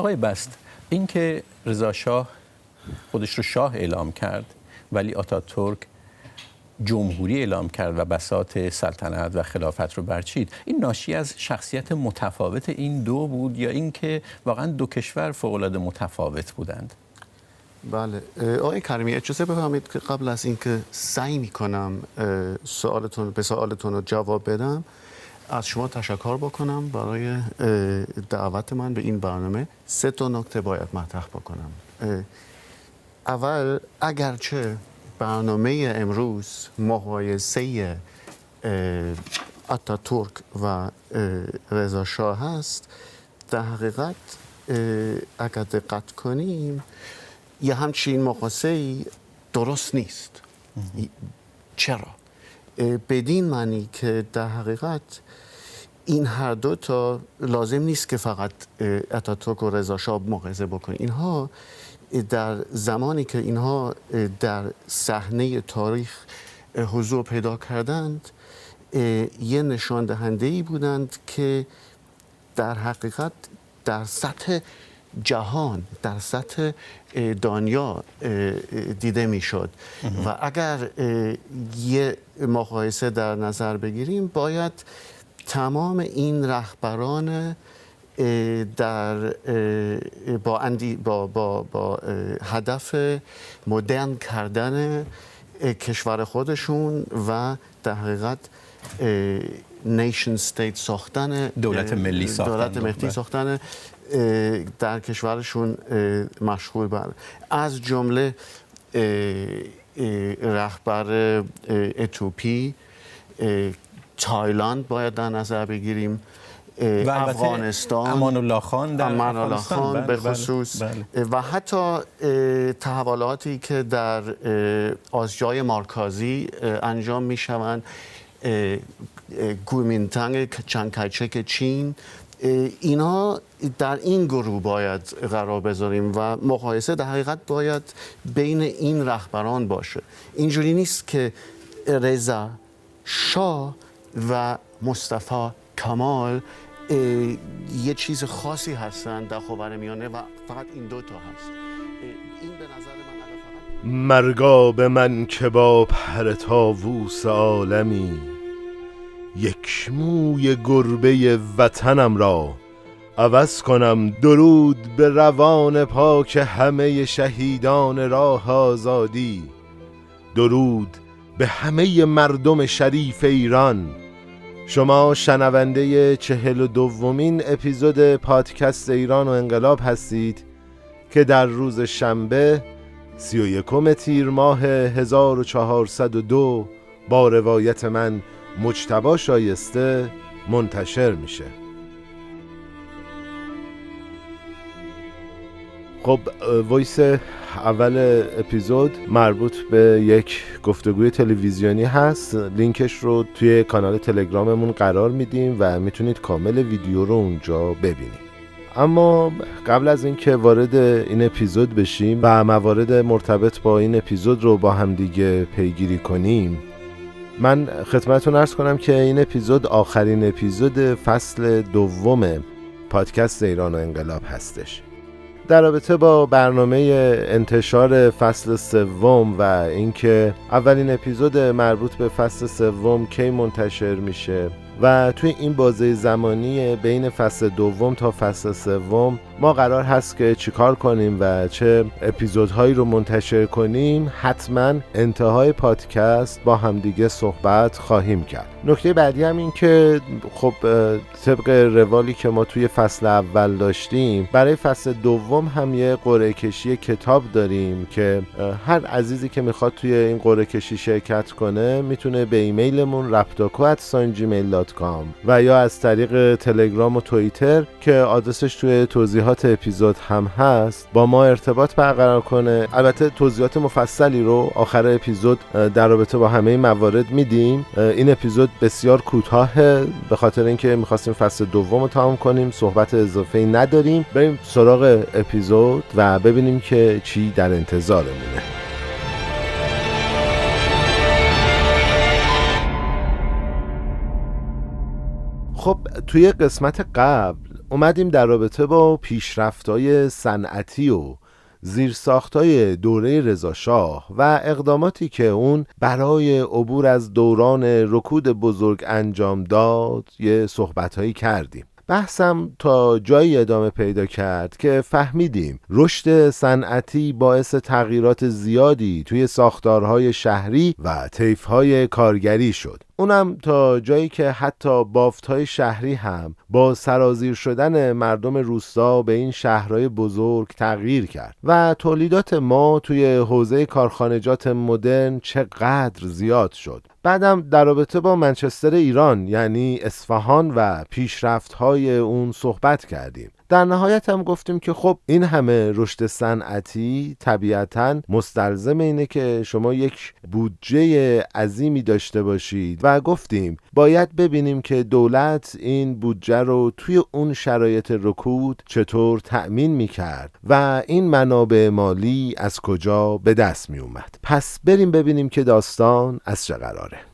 آقای بست اینکه رضا شاه خودش رو شاه اعلام کرد ولی آتاتورک جمهوری اعلام کرد و بسات سلطنت و خلافت رو برچید. این ناشی از شخصیت متفاوت این دو بود یا اینکه واقعا دو کشور فوق العاده متفاوت بودند؟ بله. آقای کریمی اجازه بفرمایید که قبل از اینکه سعی می‌کنم سوالتون به سوالتون رو جواب بدم. از شما تشکر بکنم برای دعوت من به این برنامه. سه تا نکته باید مطرح بکنم. اول اگرچه برنامه امروز مقایسه ترک و رضا شاه هست در حقیقت اگر دقت کنیم یه همچین مقایسه درست نیست. چرا؟ بدین معنی که در حقیقت این هر دو تا لازم نیست که فقط اتاتورک و رضا شاه مقایسه بکنیم اینها در زمانی که اینها در صحنه تاریخ حضور پیدا کردند یه نشان دهنده ای بودند که در حقیقت در سطح جهان در سطح دنیا دیده می‌شد. و اگر یه مقایسه در نظر بگیریم باید تمام این رهبران در با, اندی با, با, با هدف مدرن کردن کشور خودشون و در حقیقت نیشن ستیت ساختن دولت ملی ساختن. دولت ملی ساختن در کشورشون مشغول بر. از جمله رهبر اتوپی تایلاند باید در نظر بگیریم و افغانستان امان الله خان در امان الله خان بله، به بله، خصوص. بله. و حتی تحولاتی که در آسیای مرکزی انجام می شوند گومینتنگ چنکایچک چین اینا در این گروه باید قرار بذاریم و مقایسه در حقیقت باید بین این رهبران باشه. اینجوری نیست که رضا شاه و مصطفی کمال یه چیز خاصی هستن در خاورمیانه و فقط این دو تا هست. این به نظر من مرگا به من که با پر تاووس عالمی یک موی گربه وطنم را عوض کنم درود به روان پاک همه شهیدان راه آزادی. درود به همه مردم شریف ایران. شما شنونده چهل و دومین اپیزود پادکست ایران و انقلاب هستید که در روز شنبه سی و یکم تیر ماه 1402 با روایت من مجتبی شایسته منتشر میشه. خب voice اول اپیزود مربوط به یک گفتگوی تلویزیونی هست. لینکش رو توی کانال تلگراممون قرار میدیم و می‌تونید کامل ویدیو رو اونجا ببینید. اما قبل از اینکه وارد این اپیزود بشیم و موارد مرتبط با این اپیزود رو با همدیگه پیگیری کنیم من خدمتتون ارز کنم که این اپیزود آخرین اپیزود فصل دوم پادکست ایران و انقلاب هستش. در رابطه با برنامه انتشار فصل سوم و اینکه اولین اپیزود مربوط به فصل سوم کی منتشر میشه و توی این بازه زمانی بین فصل دوم تا فصل سوم ما قرار هست که چیکار کنیم و چه اپیزودهایی رو منتشر کنیم حتما انتهای پادکست با همدیگه صحبت خواهیم کرد. نکته بعدی هم این که خب طبق روالی که ما توی فصل اول داشتیم برای فصل دوم هم یه قرعه کشی کتاب داریم که هر عزیزی که می‌خواد توی این قرعه کشی شرکت کنه می‌تونه به ایمیلمون رپتاکو@gmail.com و یا از طریق تلگرام و توییتر که آدرسش توی توضیحات اپیزود هم هست با ما ارتباط برقرار کنه. البته توضیحات مفصلی رو آخر اپیزود در رابطه با همه موارد میدیم. این اپیزود بسیار کوتاهه به خاطر اینکه می‌خواستیم فصل دوم رو تمام کنیم صحبت اضافه ای نداریم. بریم سراغ اپیزود و ببینیم که چی در انتظارمونه خب توی قسمت قبل اومدیم در رابطه با پیشرفت‌های صنعتی و زیرساختای دوره رضاشاه و اقداماتی که اون برای عبور از دوران رکود بزرگ انجام داد یه صحبتهایی کردیم. بحثم تا جایی ادامه پیدا کرد که فهمیدیم رشد صنعتی باعث تغییرات زیادی توی ساختارهای شهری و طیفهای کارگری شد. اونم تا جایی که حتی بافت های شهری هم با سرازیر شدن مردم روستا به این شهرهای بزرگ تغییر کرد و تولیدات ما توی حوزه کارخانجات مدرن چقدر زیاد شد. بعدم در رابطه با منچستر ایران یعنی اصفهان و پیشرفت های اون صحبت کردیم. در نهایت هم گفتیم که خب این همه رشد صنعتی طبیعتا مستلزم اینه که شما یک بودجه عظیمی داشته باشید و گفتیم باید ببینیم که دولت این بودجه رو توی اون شرایط رکود چطور تأمین می کرد و این منابع مالی از کجا به دست می اومد پس بریم ببینیم که داستان از چه قراره.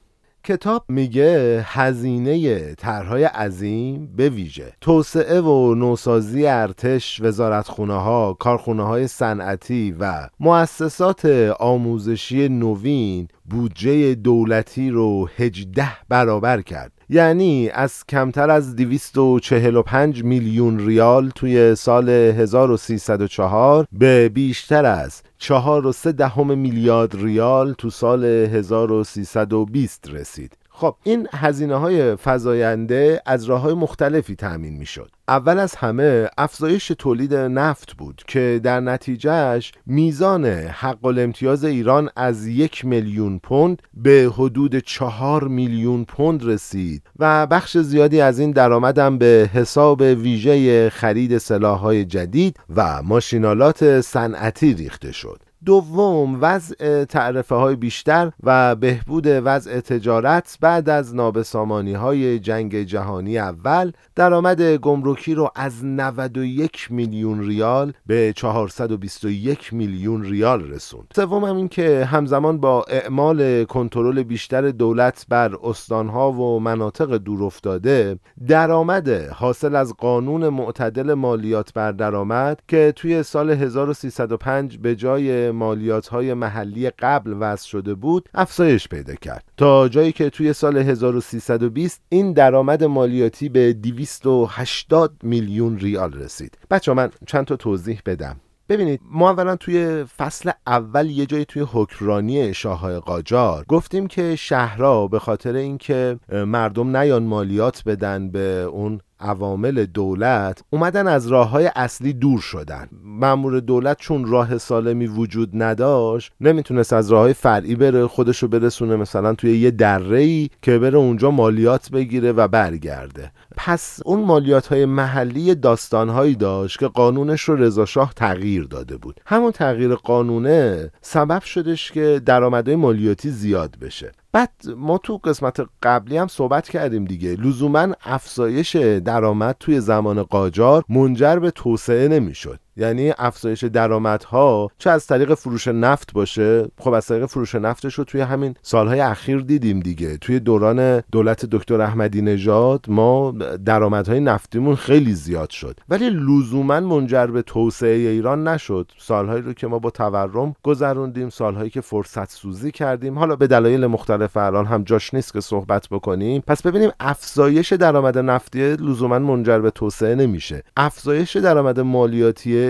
کتاب میگه هزینه طرحهای عظیم به ویژه. توسعه و نوسازی ارتش وزارتخونه ها کارخونه های صنعتی و مؤسسات آموزشی نوین بودجه دولتی رو 18 برابر کرد. یعنی از کمتر از 245 میلیون ریال توی سال 1304 به بیشتر از 4.3 دهم میلیارد ریال تو سال 1320 رسید. خب این هزینه های فزاینده از راه های مختلفی تأمین می شد اول از همه افزایش تولید نفت بود که در نتیجهش میزان حق الامتیاز ایران از یک میلیون پوند به حدود چهار میلیون پوند رسید و بخش زیادی از این درآمدم به حساب ویژه خرید سلاحهای جدید و ماشینالات صنعتی ریخته شد. دوم وضع تعرفه های بیشتر و بهبود وضع تجارت بعد از نابسامانی های جنگ جهانی اول. درآمد گمرکی رو از 91 میلیون ریال به 421 میلیون ریال رسوند. سوم هم این که همزمان با اعمال کنترل بیشتر دولت بر استانها و مناطق دورافتاده درآمد حاصل از قانون معتدل مالیات بر درآمد که توی سال 1305 به جای مالیات های محلی قبل وضع شده بود افزایش پیدا کرد. تا جایی که توی سال 1320 این درآمد مالیاتی به 280 میلیون ریال رسید. بچه من چند تا توضیح بدم. ببینید ما اولا توی فصل اول یه جایی توی حکمرانی شاههای قاجار گفتیم که شهرها به خاطر اینکه مردم نیان مالیات بدن به اون عوامل دولت اومدن از راه های اصلی دور شدن. مامور دولت چون راه سالمی وجود نداشت نمی‌تونست از راه های فرعی بره خودشو برسونه مثلا توی یه دره که بره اونجا مالیات بگیره و برگرده. پس اون مالیات های محلی داستان هایی داشت که قانونش رو رضاشاه تغییر داده بود. همون تغییر قانونه سبب شدش که درآمدهای مالیاتی زیاد بشه. بعد ما تو قسمت قبلی هم صحبت کردیم دیگه. لزوما افزایش درآمد توی زمان قاجار منجر به توسعه نمی‌شد. یعنی افزایش درآمدها چه از طریق فروش نفت باشه؟ خب از طریق فروش نفتش رو توی همین سالهای اخیر دیدیم دیگه. توی دوران دولت دکتر احمدی نژاد ما درآمدهای نفتیمون خیلی زیاد شد. ولی لزوما منجر به توسعه ایران نشد. سالهایی رو که ما با تورم گذروندیم سالهایی که فرصت سوزی کردیم. حالا به دلایل مختلف الان هم جاش نیست که صحبت بکنیم. پس ببینیم افزایش درآمد نفتی لزوما منجر به توسعه نمیشه. افزایش درآمد مالیاتی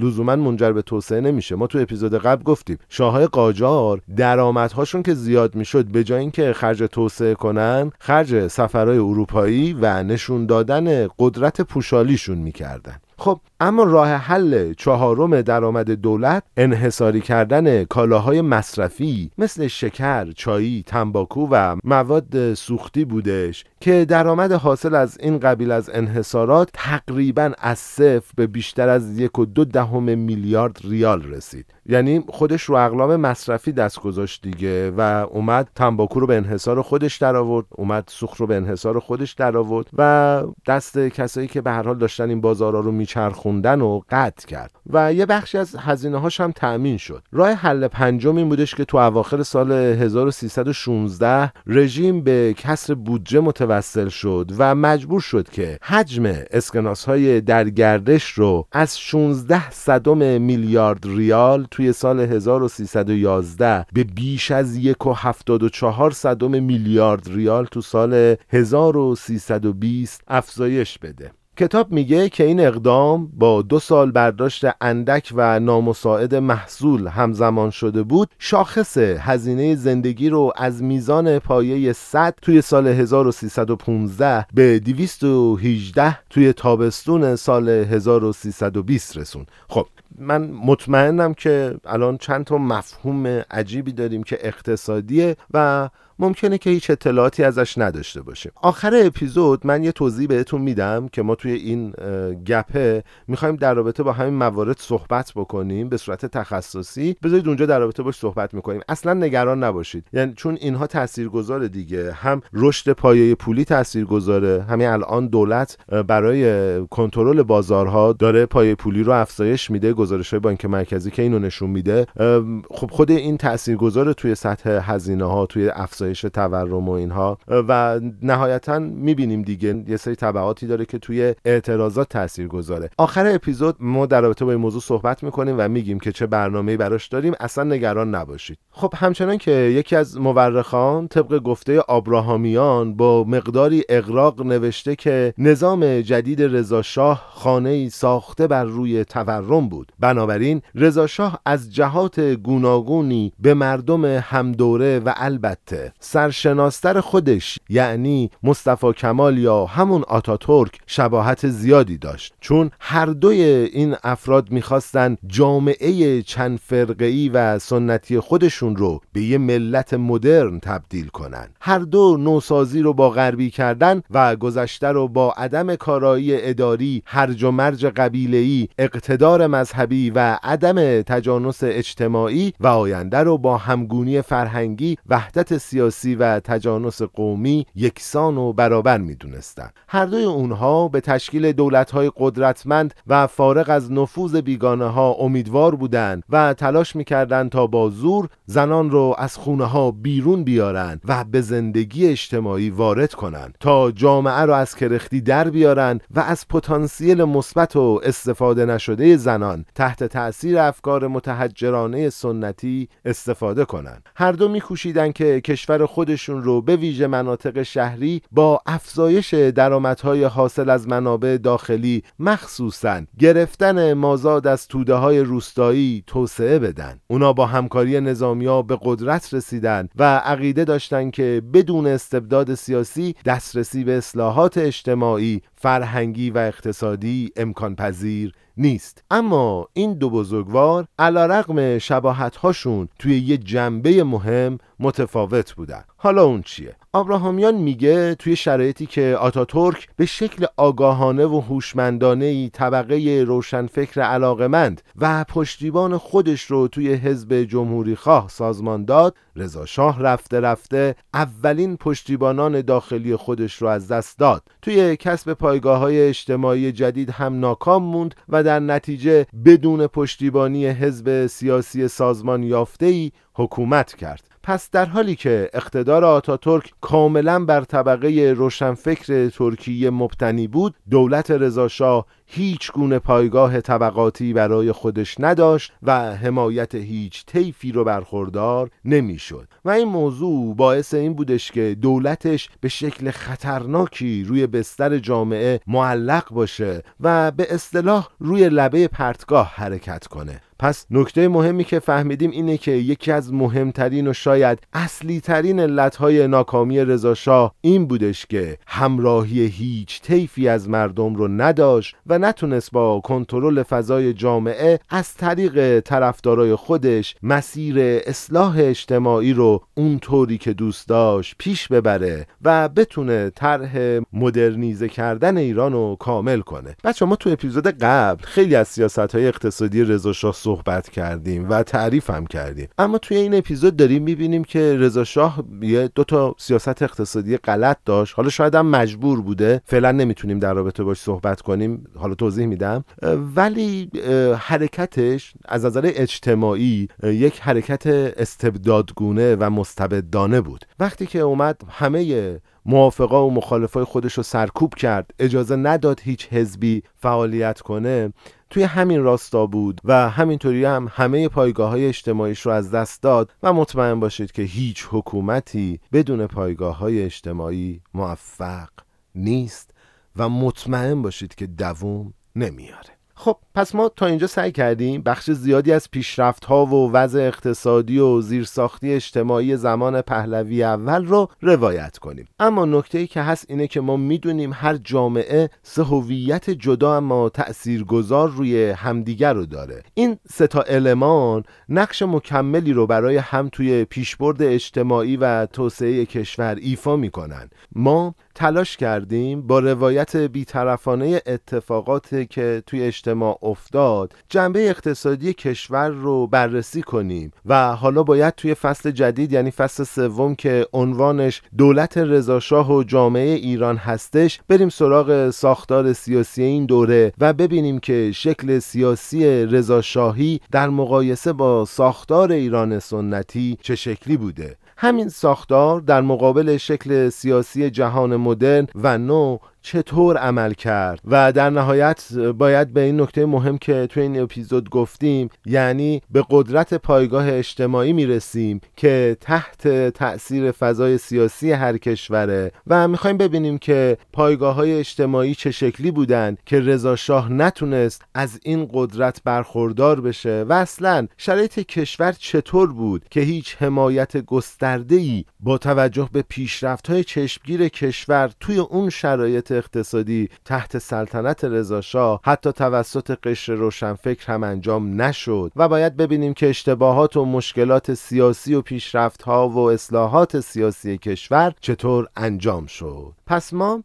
لزوما منجر به توسعه نمیشه. ما تو اپیزود قبل گفتیم شاههای قاجار درآمدهاشون که زیاد می‌شد به جای اینکه خرج توسعه کنن خرج سفرهای اروپایی و نشون دادن قدرت پوشالیشون می‌کردن. خب اما راه حل چهارم درآمد دولت انحصاری کردن کالاهای مصرفی مثل شکر، چایی، تنباکو و مواد سوختی بودش. که درآمد حاصل از این قبیل از انحصارات تقریبا از صفر به بیشتر از یک و دو دهم میلیارد ریال رسید. یعنی خودش رو اقلام مصرفی دست گذاشت دیگه و اومد تنباکو رو به انحصار خودش در آورد اومد سوخت رو به انحصار خودش در آورد و دست کسایی که به هر حال داشتن این بازارها رو میچرخوندن و قطع کرد. و یه بخشی از هزینه هاش هم تأمین شد. راه حل پنجم بودش که تو اواخر سال 1316 رژیم به کسر بودجه متوجه متوسل شد و مجبور شد که حجم اسکناس های در گردش رو از 16 صدم میلیارد ریال توی سال 1311 به بیش از 1.74 صدم میلیارد ریال تو سال 1320 افزایش بده. کتاب میگه که این اقدام با دو سال برداشت اندک و نامساعد محصول همزمان شده بود شاخص هزینه زندگی رو از میزان پایه 100 توی سال 1315 به 218 توی تابستون سال 1320 رسون. خب من مطمئنم که الان چند تا مفهوم عجیبی داریم که اقتصادیه و ممکنه که هیچ اطلاعاتی ازش نداشته باشه آخر اپیزود من یه توضیح بهتون میدم که ما توی این گپه می‌خوایم در رابطه با همین موارد صحبت بکنیم به صورت تخصصی. بذارید اونجا در رابطه باش صحبت می‌کنیم. اصلا نگران نباشید. یعنی چون اینها تاثیرگذار دیگه. هم رشد پایه پولی تاثیرگذاره. همین الان دولت برای کنترل بازارها داره پایه پولی رو افزایش میده. گزارش های بانک مرکزی که اینو نشون میده. خب خود این تاثیرگذار توی سطح هزینه ها توی افزایش تورم و اینها. و نهایتا می‌بینیم دیگه یه سری تبعاتی داره که توی اعتراضات تاثیر گذاره. آخر اپیزود ما در رابطه با این موضوع صحبت می‌کنیم و میگیم که چه برنامه‌ای براش داریم. اصلا نگران نباشید. خب همچنان که یکی از مورخان طبق گفته آبراهامیان با مقداری اقراق نوشته که نظام جدید رضاشاه خانه ساخته بر روی تورم بود. بنابراین رضاشاه از جهات گوناگونی به مردم همدوره و البته سرشناستر خودش یعنی مصطفی کمال یا همون آتاتورک شباهت زیادی داشت. چون هر دوی این افراد می‌خواستن جامعه چند فرقه‌ای و سنتی خودشون رو به یه ملت مدرن تبدیل کنن. هر دو نوسازی رو با غربی کردن و گذشته رو با عدم کارایی اداری هرج و مرج قبیله‌ای اقتدار مذهبی و عدم تجانس اجتماعی و آینده رو با همگونی فرهنگی وحدت سیاسی و تجانس قومی یکسان و برابر می‌دونستند. هر دوی اونها به تشکیل دولت‌های قدرتمند و فارغ از نفوذ بیگانه ها امیدوار بودند و تلاش می‌کردند تا با زور زنان رو از خونه ها بیرون بیارن و به زندگی اجتماعی وارد کنند تا جامعه رو از کرختی در بیارن و از پتانسیل مثبت و استفاده نشده زنان تحت تأثیر افکار متحجرانه سنتی استفاده کنند. هر دو میکوشیدند که کشور خودشون رو به ویژه مناطق شهری با افزایش درآمدهای حاصل از منابع داخلی مخصوصا گرفتن مازاد از توده های روستایی توسعه بدن. اونا با همکاری نظامیا به قدرت رسیدن و عقیده داشتن که بدون استبداد سیاسی دسترسی به اصلاحات اجتماعی فرهنگی و اقتصادی امکان پذیر نیست. اما این دو بزرگوار علا رقم شباهت هاشون توی یه جنبه مهم متفاوت بودن. حالا اون چیه؟ آبراهامیان میگه توی شرایطی که آتاتورک به شکل آگاهانه و هوشمندانه ای طبقه روشنفکر علاقمند و پشتیبان خودش رو توی حزب جمهوری خواه سازمان داد رضا شاه رفته رفته اولین پشتیبانان داخلی خودش رو از دست داد توی کسب پایگاه های اجتماعی جدید هم ناکام موند و در نتیجه بدون پشتیبانی حزب سیاسی سازمان یافته ای حکومت کرد پس در حالی که اقتدار آتاتورک کاملا بر طبقه روشنفکر ترکیه مبتنی بود دولت رضاشاه هیچ گونه پایگاه طبقاتی برای خودش نداشت و حمایت هیچ طیفی رو برخوردار نمی‌شد. و این موضوع باعث این بودش که دولتش به شکل خطرناکی روی بستر جامعه معلق باشه و به اصطلاح روی لبه پرتگاه حرکت کنه. پس نکته مهمی که فهمیدیم اینه که یکی از مهمترین و شاید اصلی ترین علتهای ناکامی رضاشاه این بودش که همراهی هیچ طیفی از مردم رو نداشت و نتونست با کنترل فضای جامعه از طریق طرفدارای خودش مسیر اصلاح اجتماعی رو اونطوری که دوست داشت پیش ببره و بتونه طرح مدرنیزه کردن ایران رو کامل کنه. بچه ما تو اپیزود قبل خیلی از سیاست های اقتصادی رضاشاه صحبت کردیم و تعریف هم کردیم. اما توی این اپیزود داریم می‌بینیم که رضا شاه یه دو تا سیاست اقتصادی غلط داشت. حالا شاید هم مجبور بوده. فعلا نمی‌تونیم در رابطه باش صحبت کنیم. حالا توضیح میدم. ولی حرکتش از نظر اجتماعی یک حرکت استبدادگونه و مستبدانه بود. وقتی که اومد همه موافقا و مخالفای خودش رو سرکوب کرد اجازه نداد هیچ حزبی فعالیت کنه توی همین راستا بود و همینطوری هم همه پایگاه های اجتماعیش رو از دست داد و مطمئن باشید که هیچ حکومتی بدون پایگاه های اجتماعی موفق نیست و مطمئن باشید که دووم نمیاره. خب پس ما تا اینجا سعی کردیم بخش زیادی از پیشرفت ها و وضع اقتصادی و زیرساختی اجتماعی زمان پهلوی اول رو روایت کنیم. اما نکته ای که هست اینه که ما می‌دونیم هر جامعه سه هویت جدا اما تاثیرگذار روی همدیگر رو داره. این سه تا المان نقش مکملی رو برای هم توی پیشبرد اجتماعی و توسعه کشور ایفا می‌کنن. ما تلاش کردیم با روایت بیطرفانه اتفاقاتی که توی اجتماع افتاد. جنبه اقتصادی کشور رو بررسی کنیم و حالا باید توی فصل جدید یعنی فصل سوم که عنوانش دولت رضاشاه و جامعه ایران هستش بریم سراغ ساختار سیاسی این دوره و ببینیم که شکل سیاسی رضاشاهی در مقایسه با ساختار ایران سنتی چه شکلی بوده. همین ساختار در مقابل شکل سیاسی جهان مدرن و نو چطور عمل کرد؟ و در نهایت باید به این نکته مهم که تو این اپیزود گفتیم یعنی به قدرت پایگاه اجتماعی می‌رسیم که تحت تأثیر فضای سیاسی هر کشوره. و می‌خوایم ببینیم که پایگاه های اجتماعی چه شکلی بودن که رضا شاه نتونست از این قدرت برخوردار بشه و اصلا شرایط کشور چطور بود که هیچ حمایت گسترده ای با توجه به پیشرفت های چشمگیر کشور توی اون شرایط اقتصادی تحت سلطنت رضاشاه حتی توسط قشر روشنفکر هم انجام نشد. و باید ببینیم که اشتباهات و مشکلات سیاسی و پیشرفت ها و اصلاحات سیاسی کشور چطور انجام شد. پس ما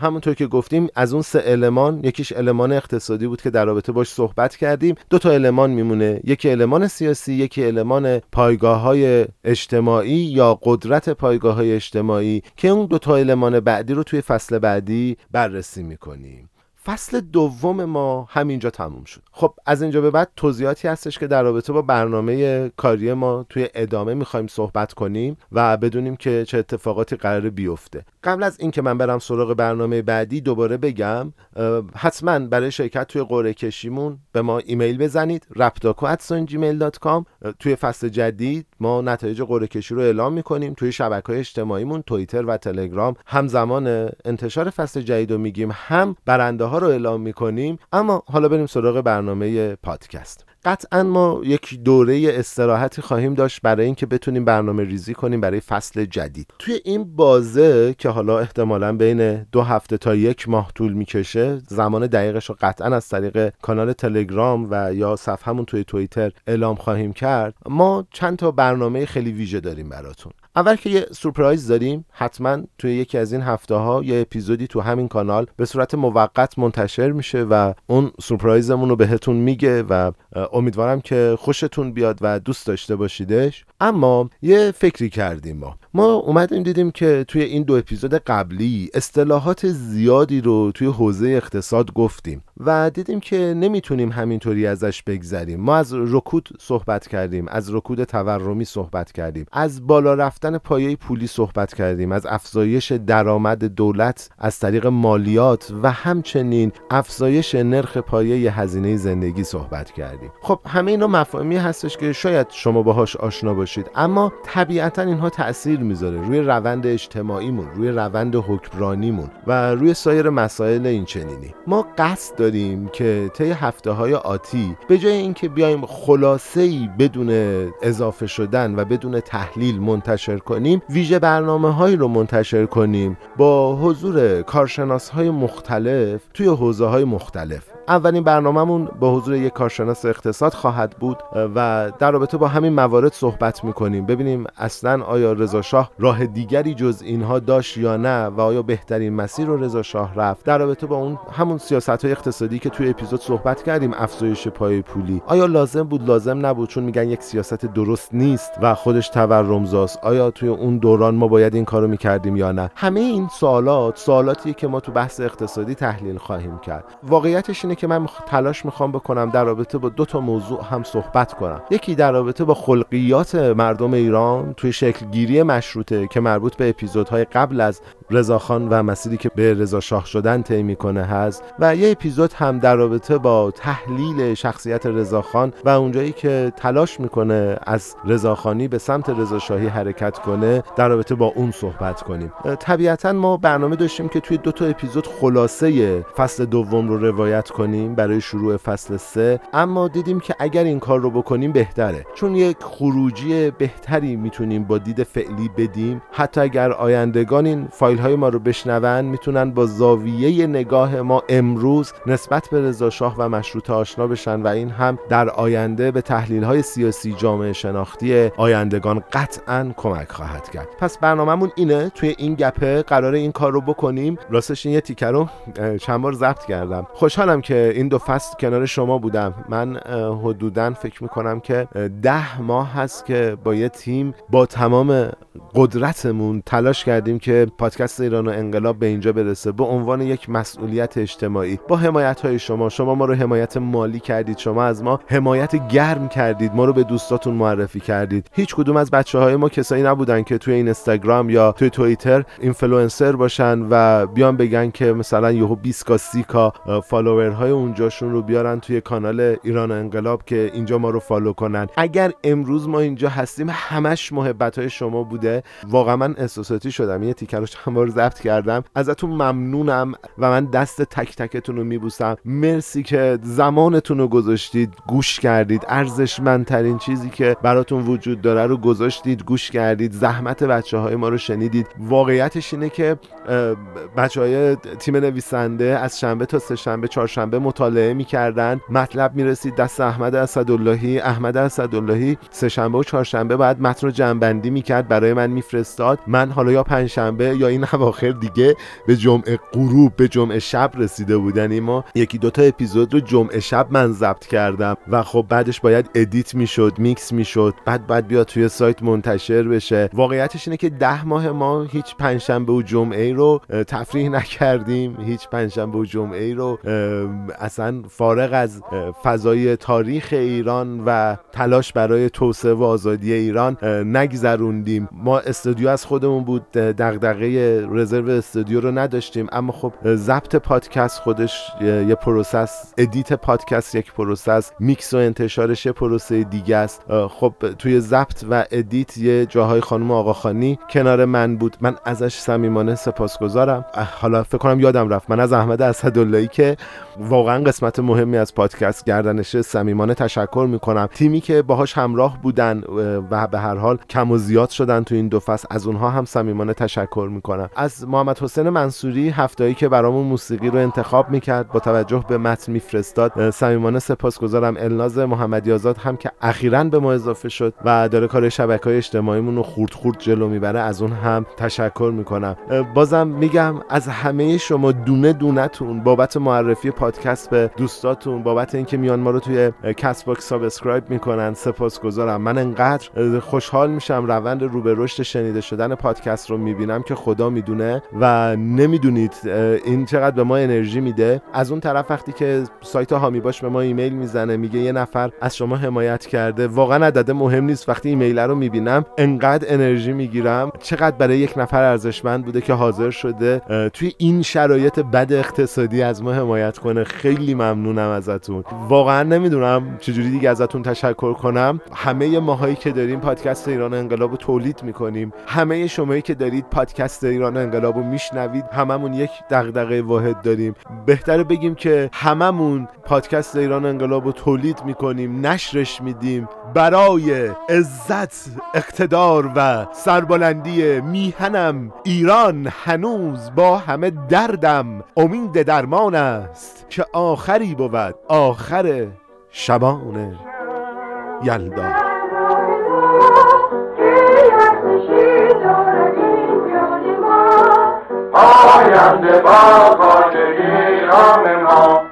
همونطور که گفتیم از اون سه المان یکیش المان اقتصادی بود که در رابطه باش صحبت کردیم. دو تا المان میمونه. یکی المان سیاسی یکی المان پایگاه های اجتماعی یا قدرت پایگاه های اجتماعی که اون دو تا المان بعدی رو توی فصل بعدی بررسی می‌کنیم. فصل دوم ما همینجا تموم شد. خب از اینجا به بعد توضیحاتی هستش که در رابطه با برنامه کاری ما توی ادامه می‌خوایم صحبت کنیم و بدونیم که چه اتفاقاتی قرار بیفته. قبل از اینکه من برم سراغ برنامه بعدی دوباره بگم حتما برای شرکت توی قرعه کشیمون به ما ایمیل بزنید raptaco@gmail.com توی فصل جدید ما نتایج قرعه کشی رو اعلام می‌کنیم. توی شبکه اجتماعیمون توییتر و تلگرام هم زمان انتشار فصل جدید رو میگیم. هم برنده ها رو اعلام می‌کنیم. اما حالا بریم سراغ برنامه پادکست. قطعا ما یک دوره استراحتی خواهیم داشت برای اینکه بتونیم برنامه ریزی کنیم برای فصل جدید. توی این بازه که حالا احتمالا بین دو هفته تا یک ماه طول می‌کشه زمان دقیقش رو قطعا از طریق کانال تلگرام و یا صفحمون توی توییتر اعلام خواهیم کرد ما چند تا برنامه خیلی ویژه داریم براتون. اول که یه سورپرایز داریم حتما توی یکی از این هفته ها یه اپیزودی تو همین کانال به صورت موقت منتشر میشه و اون سورپرایزمون رو بهتون میگه و امیدوارم که خوشتون بیاد و دوست داشته باشیدش. اما یه فکری کردیم ما. ما اومدیم دیدیم که توی این دو اپیزود قبلی اصطلاحات زیادی رو توی حوزه اقتصاد گفتیم و دیدیم که نمی‌تونیم همینطوری ازش بگذریم. ما از رکود صحبت کردیم از رکود تورمی صحبت کردیم از بالا رفتن پایه پولی صحبت کردیم از افزایش درآمد دولت از طریق مالیات و همچنین افزایش نرخ پایه هزینه زندگی صحبت کردیم. خب همه اینا مفاهیمی هستش که شاید شما باهاش آشنا باشید اما طبیعتا اینها تاثیر می‌ذاره روی روند اجتماعیمون روی روند حکمرانیمون و روی سایر مسائل این چنینی. ما قصد داریم که طی هفته های آتی به جای اینکه بیایم خلاصه ای بدون اضافه شدن و بدون تحلیل منتشر کنیم ویژه برنامه هایی رو منتشر کنیم با حضور کارشناس های مختلف توی حوزه های مختلف. اولین برنامهمون با حضور یک کارشناس اقتصاد خواهد بود و در رابطه با همین موارد صحبت می‌کنیم. ببینیم اصلا آیا رضا شاه راه دیگری جز اینها داشت یا نه و آیا بهترین مسیر رو رضا شاه رفت. در رابطه با اون همون سیاست های اقتصادی که توی اپیزود صحبت کردیم افزایش پای پولی. آیا لازم بود؟ لازم نبود چون میگن یک سیاست درست نیست و خودش تورمزاست. آیا توی اون دوران ما باید این کارو می‌کردیم یا نه؟ همه این سوالات سوالاتیه که ما تو بحث اقتصادی تحلیل خواهیم کرد. واقعیتش اینه که من تلاش می‌خوام بکنم در رابطه با دو تا موضوع هم صحبت کنم. یکی در رابطه با خلقیات مردم ایران توی شکلگیری مشروطه که مربوط به اپیزودهای قبل از رضاخان و مسیری که به رضا شاه شدن طی می‌کنه هست و یه اپیزود هم در رابطه با تحلیل شخصیت رضاخان و اونجایی که تلاش می‌کنه از رضاخانی به سمت رضاشاهی حرکت کنه در رابطه با اون صحبت کنیم. طبیعتا ما برنامه داشتیم که توی دو تا اپیزود خلاصه فصل دوم رو روایت کنیم برای شروع فصل سه اما دیدیم که اگر این کار رو بکنیم بهتره. چون یک خروجی بهتری می‌تونیم با دید فعلی بدیم. حتی اگر آیندگان این فایل های ما رو بشنون می‌تونن با زاویه نگاه ما امروز نسبت به رضا شاه و مشروطه آشنا بشن و این هم در آینده به تحلیل های سیاسی جامعه شناختی آیندگان قطعا کمک خواهد کرد. پس برنامهمون اینه توی این گپه قرار این کار رو بکنیم. راستش این یه تیکه رو چند بار ضبط کردم. خوشحالم که این دو فصل کنار شما بودم. من حدودا فکر می‌کنم که ده ماه هست که با یه تیم با تمام قدرتمون تلاش کردیم که پادکست ایران و انقلاب به اینجا برسه به عنوان یک مسئولیت اجتماعی. با حمایت های شما شما ما رو حمایت مالی کردید شما از ما حمایت گرم کردید ما رو به دوستاتون معرفی کردید. هیچ کدوم از بچه های ما کسایی نبودن که توی این اینستاگرام یا توی توییتر اینفلوئنسر باشن و بیان بگن که مثلا یهو 20 K 30 K follower های اونجاشون رو بیارن توی کانال ایران انقلاب که اینجا ما رو follow کنن. اگر امروز ما اینجا هستیم همش محبت های شما بوده. واقعا من احساساتی شدم. یه تیکر رو چند بار ضبط کردم. ازتون ممنونم و من دست تک تکتون رو میبوسم. مرسی که زمانتون رو گذاشتید. گوش کردید. ارزشمندترین چیزی که براتون وجود داره رو گذاشتید. گوش کردید. زحمت بچه های ما رو شنیدید. واقعیتش اینه که بچه های تیم نویسنده از شنبه تا سه شنبه چهارشنبه مطالعه می‌کردن. مطلب می‌رسید دست احمد اسداللهی. احمد اسداللهی سه شنبه و چهارشنبه بعد متن رو جنبندی می‌کرد برای من میفرستاد. من حالا یا پنجشنبه یا این اواخر دیگه به جمعه غروب به جمعه شب رسیده بودن. ما یکی دوتا اپیزود رو جمعه شب من ضبط کردم و خب بعدش باید edit می‌شد میکس می‌شد. بعد بعد بیاد توی سایت منتشر بشه. واقعیتش اینه که ده ماه ما هیچ پنجشنبه و جمعه رو تفریح نکردیم. هیچ پنجشنبه و جمعه رو اصلا فارغ از فضای تاریخ ایران و تلاش برای توسعه و آزادی ایران نگذروندیم. ما استودیو از خودمون بود دغدغه رزرو استودیو رو نداشتیم. اما خب ضبط پادکست خودش یه process edit پادکست یک process mix و انتشارش یه پروسه دیگه است. خب توی ضبط و edit یه جاهای خانم آقاخانی کنار من بود. من ازش صمیمانه سپاسگزارم. حالا فکر کنم یادم رفت. من از احمد اسداللهی که واقعا قسمت مهمی از پادکست گردنشه صمیمانه تشکر می‌کنم. تیمی که باهاش همراه بودن و به هر حال کم و زیاد شدن تو این دو فصل از اونها هم صمیمانه تشکر می‌کنم. از محمد حسین منصوری هفتایی که برامون موسیقی رو انتخاب می‌کرد با توجه به متن میفرستاد صمیمانه سپاسگزارم. الناز محمدی آزاد هم که اخیرا به ما اضافه شد و داره کار شبکه های اجتماعیمون رو خورد خورد جلو می‌بره از اون هم تشکر می‌کنم. بازم میگم از همه شما دونه دونتون بابت معرفی پادکست به دوستاتون بابت اینکه میان ما رو توی Castbox subscribe می‌کنن سپاسگزارم. من انقدر خوشحال میشم روند رو به رشد شنیده شدن پادکست رو می‌بینم که خدا می‌دونه و نمی‌دونید این چقدر به ما انرژی میده. از اون طرف وقتی که سایت هامی باش به ما ایمیل می‌زنه میگه یه نفر از شما حمایت کرده واقعا عدد مهم نیست. وقتی ایمیل رو می‌بینم انقدر انرژی می‌گیرم. چقدر برای یک نفر ارزشمند بوده که حاضر شده توی این شرایط بد اقتصادی از ما حمایت کنه. خیلی ممنونم ازتون. واقعا نمی‌دونم چجوری دیگه ازتون تشکر کنم. همه ماهایی که داریم پادکست ایران انقلاب رو تولید می‌کنیم. همه شمایی که دارید پادکست ایران انقلاب رو میشنوید هممون یک دغدغه واحد داریم. بهتره بگیم که هممون پادکست ایران انقلاب رو تولید می‌کنیم نشرش میدیم. برای عزت اقتدار و سربلندی میهنم ایران هنوز با همه دردم. امید درمان است. که آخری بود آخر شبان یلدا. رام ما.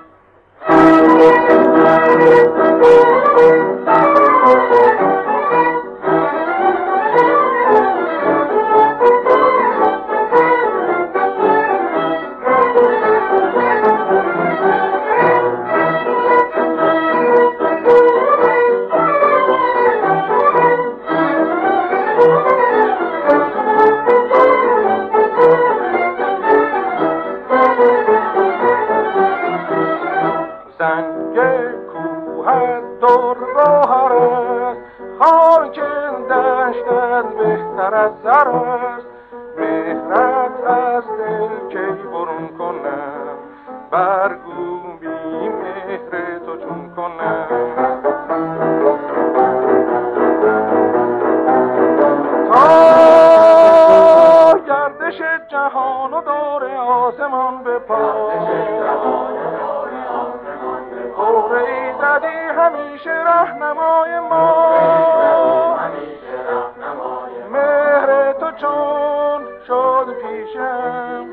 شد پیشم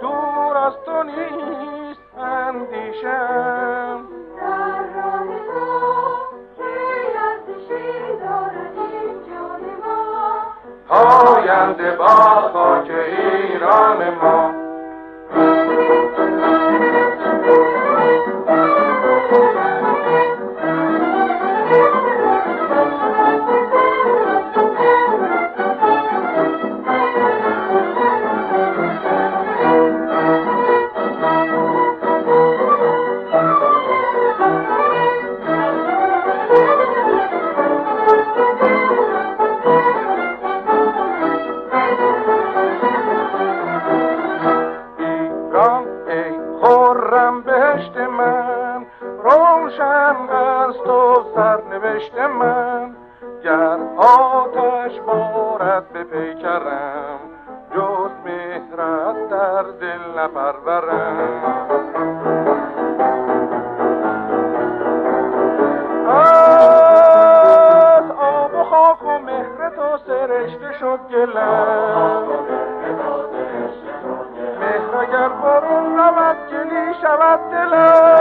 دور از تو نیست اندیشم در راه کی ارزشی دارد این جان ما پاینده با خاک ایران ما روشن از تو سرنوشت من. گر آتش بارد به پیکرم جز مهرت در دل نپرورم. از آب و خاک و مهر تو سرشته شد گلم مهر اگر برون رود گلی شود دلم.